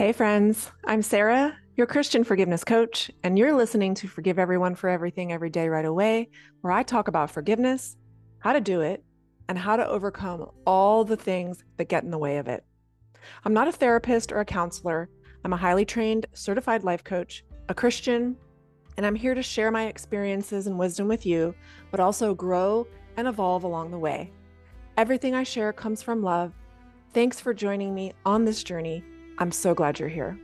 Hey, friends. I'm Sarah, your Christian forgiveness coach, and you're listening to Forgive Everyone for Everything Every Day Right Away, where I talk about forgiveness, how to do it, and how to overcome all the things that get in the way of it. I'm not a therapist or a counselor. I'm a highly trained, certified life coach, a Christian, and I'm here to share my experiences and wisdom with you, but also grow and evolve along the way. Everything I share comes from love. Thanks for joining me on this journey. I'm so glad you're here.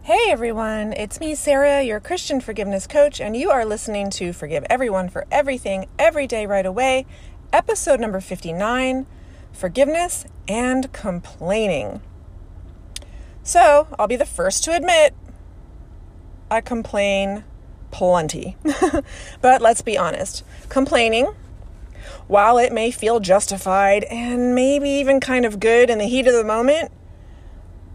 Hey everyone, it's me, Sarah, your Christian forgiveness coach, and you are listening to Forgive Everyone for Everything Every Day Right Away, episode number 59 Forgiveness and Complaining. So, I'll be the first to admit I complain plenty. but let's be honest complaining, while it may feel justified and maybe even kind of good in the heat of the moment,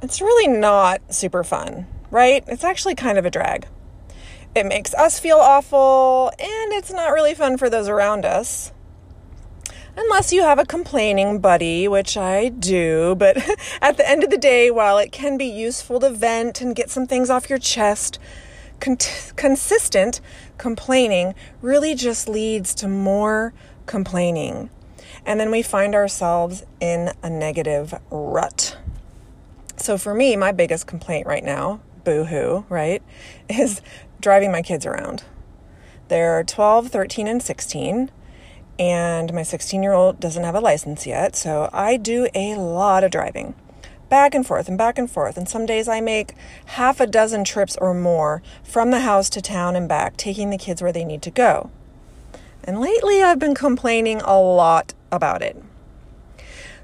it's really not super fun, right? It's actually kind of a drag. It makes us feel awful, and it's not really fun for those around us. Unless you have a complaining buddy, which I do, but at the end of the day, while it can be useful to vent and get some things off your chest, con- consistent complaining really just leads to more complaining. And then we find ourselves in a negative rut. So for me, my biggest complaint right now, boo hoo, right, is driving my kids around. They're 12, 13, and 16 and my 16 year old doesn't have a license yet, so I do a lot of driving. Back and forth and back and forth, and some days I make half a dozen trips or more from the house to town and back, taking the kids where they need to go. And lately I've been complaining a lot about it.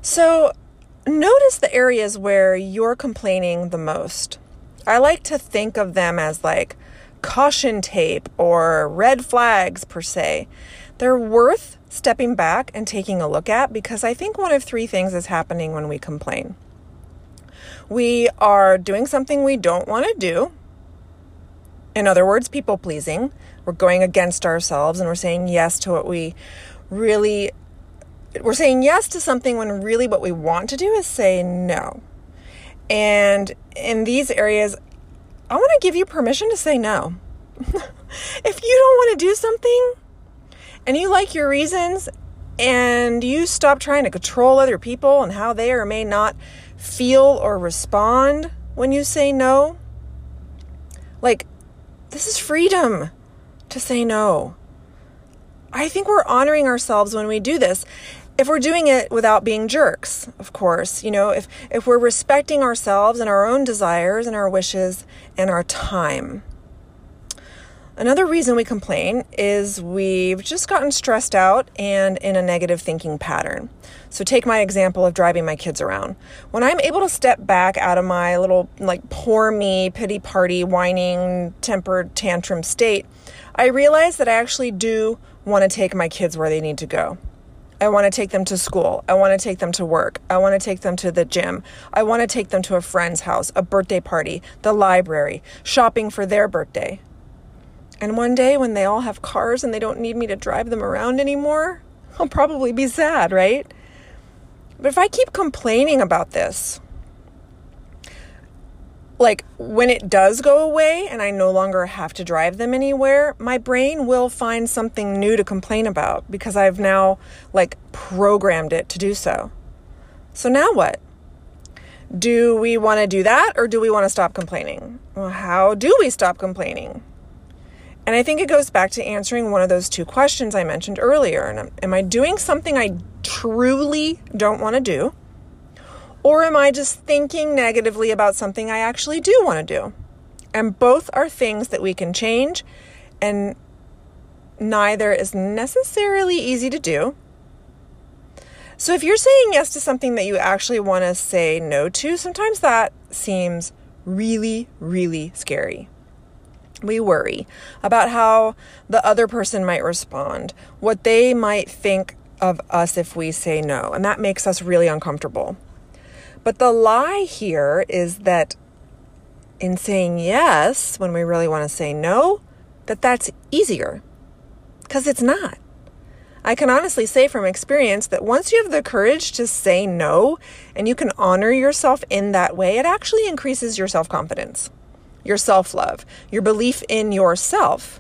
So notice the areas where you're complaining the most. I like to think of them as like caution tape or red flags per se. They're worth stepping back and taking a look at because I think one of three things is happening when we complain. We are doing something we don't want to do. In other words, people pleasing. We're going against ourselves and we're saying yes to what we really we're saying yes to something when really what we want to do is say no. And in these areas, I want to give you permission to say no. if you don't want to do something, and you like your reasons and you stop trying to control other people and how they or may not feel or respond when you say no, like, this is freedom to say no. I think we're honoring ourselves when we do this. If we're doing it without being jerks, of course, you know, if, if we're respecting ourselves and our own desires and our wishes and our time. Another reason we complain is we've just gotten stressed out and in a negative thinking pattern. So, take my example of driving my kids around. When I'm able to step back out of my little, like, poor me, pity party, whining, tempered tantrum state, I realize that I actually do want to take my kids where they need to go. I want to take them to school. I want to take them to work. I want to take them to the gym. I want to take them to a friend's house, a birthday party, the library, shopping for their birthday. And one day when they all have cars and they don't need me to drive them around anymore, I'll probably be sad, right? But if I keep complaining about this, like when it does go away and I no longer have to drive them anywhere, my brain will find something new to complain about because I've now like programmed it to do so. So now what? Do we want to do that or do we want to stop complaining? Well, how do we stop complaining? And I think it goes back to answering one of those two questions I mentioned earlier. And um, am I doing something I truly don't want to do? Or am I just thinking negatively about something I actually do want to do? And both are things that we can change, and neither is necessarily easy to do. So if you're saying yes to something that you actually want to say no to, sometimes that seems really, really scary. We worry about how the other person might respond, what they might think of us if we say no, and that makes us really uncomfortable. But the lie here is that in saying yes when we really want to say no, that that's easier. Cuz it's not. I can honestly say from experience that once you have the courage to say no and you can honor yourself in that way, it actually increases your self confidence, your self love, your belief in yourself.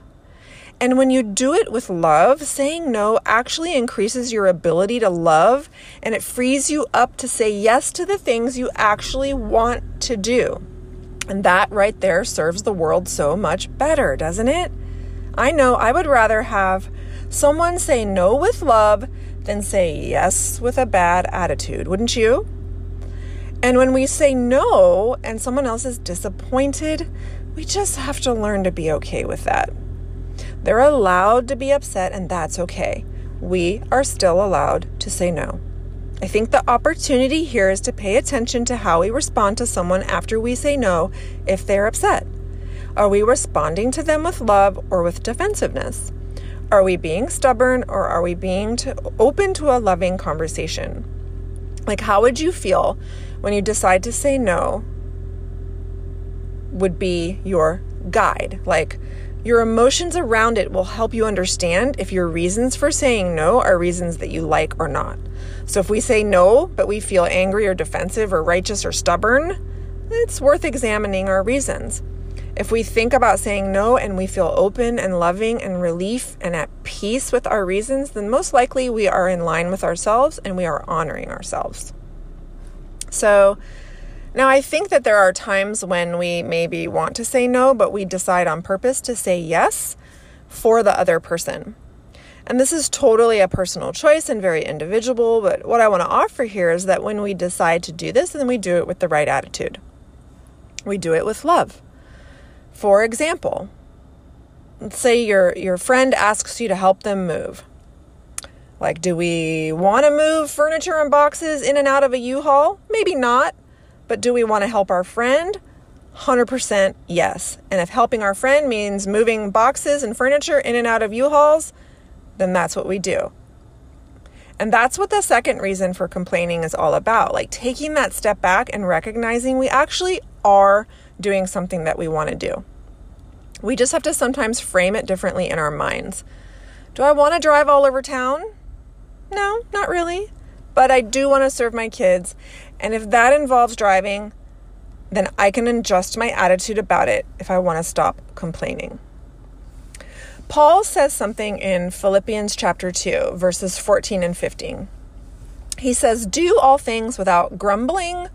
And when you do it with love, saying no actually increases your ability to love and it frees you up to say yes to the things you actually want to do. And that right there serves the world so much better, doesn't it? I know I would rather have someone say no with love than say yes with a bad attitude, wouldn't you? And when we say no and someone else is disappointed, we just have to learn to be okay with that. They're allowed to be upset, and that's okay. We are still allowed to say no. I think the opportunity here is to pay attention to how we respond to someone after we say no if they're upset. Are we responding to them with love or with defensiveness? Are we being stubborn or are we being to, open to a loving conversation? Like, how would you feel when you decide to say no? Would be your guide. Like, your emotions around it will help you understand if your reasons for saying no are reasons that you like or not. So if we say no, but we feel angry or defensive or righteous or stubborn, it's worth examining our reasons. If we think about saying no and we feel open and loving and relief and at peace with our reasons, then most likely we are in line with ourselves and we are honoring ourselves. So, now, I think that there are times when we maybe want to say no, but we decide on purpose to say yes for the other person. And this is totally a personal choice and very individual, but what I want to offer here is that when we decide to do this, then we do it with the right attitude. We do it with love. For example, let's say your your friend asks you to help them move. Like, do we want to move furniture and boxes in and out of a U-Haul? Maybe not. But do we want to help our friend? 100% yes. And if helping our friend means moving boxes and furniture in and out of U Hauls, then that's what we do. And that's what the second reason for complaining is all about like taking that step back and recognizing we actually are doing something that we want to do. We just have to sometimes frame it differently in our minds. Do I want to drive all over town? No, not really. But I do want to serve my kids. And if that involves driving, then I can adjust my attitude about it if I want to stop complaining. Paul says something in Philippians chapter 2, verses 14 and 15. He says, Do all things without grumbling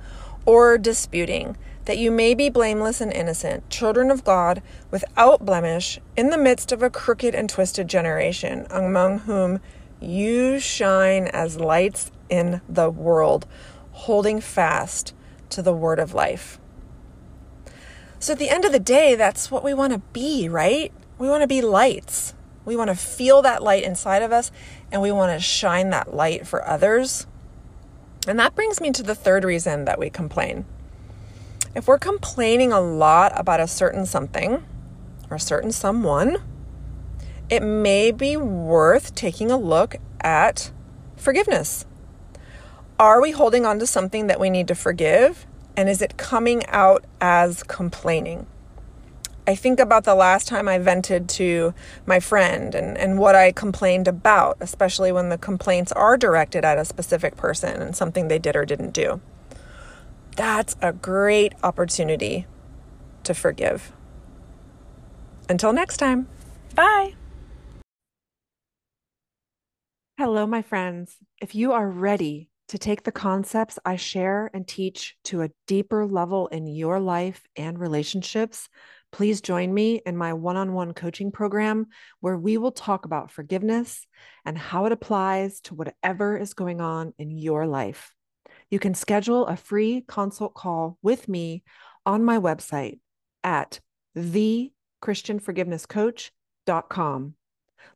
or disputing, that you may be blameless and innocent, children of God, without blemish, in the midst of a crooked and twisted generation, among whom you shine as lights in the world holding fast to the word of life. So at the end of the day, that's what we want to be, right? We want to be lights. We want to feel that light inside of us and we want to shine that light for others. And that brings me to the third reason that we complain. If we're complaining a lot about a certain something or a certain someone, it may be worth taking a look at forgiveness. Are we holding on to something that we need to forgive? And is it coming out as complaining? I think about the last time I vented to my friend and, and what I complained about, especially when the complaints are directed at a specific person and something they did or didn't do. That's a great opportunity to forgive. Until next time, bye. Hello, my friends. If you are ready to take the concepts I share and teach to a deeper level in your life and relationships, please join me in my one on one coaching program where we will talk about forgiveness and how it applies to whatever is going on in your life. You can schedule a free consult call with me on my website at thechristianforgivenesscoach.com.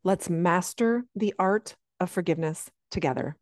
Let's master the art of forgiveness together.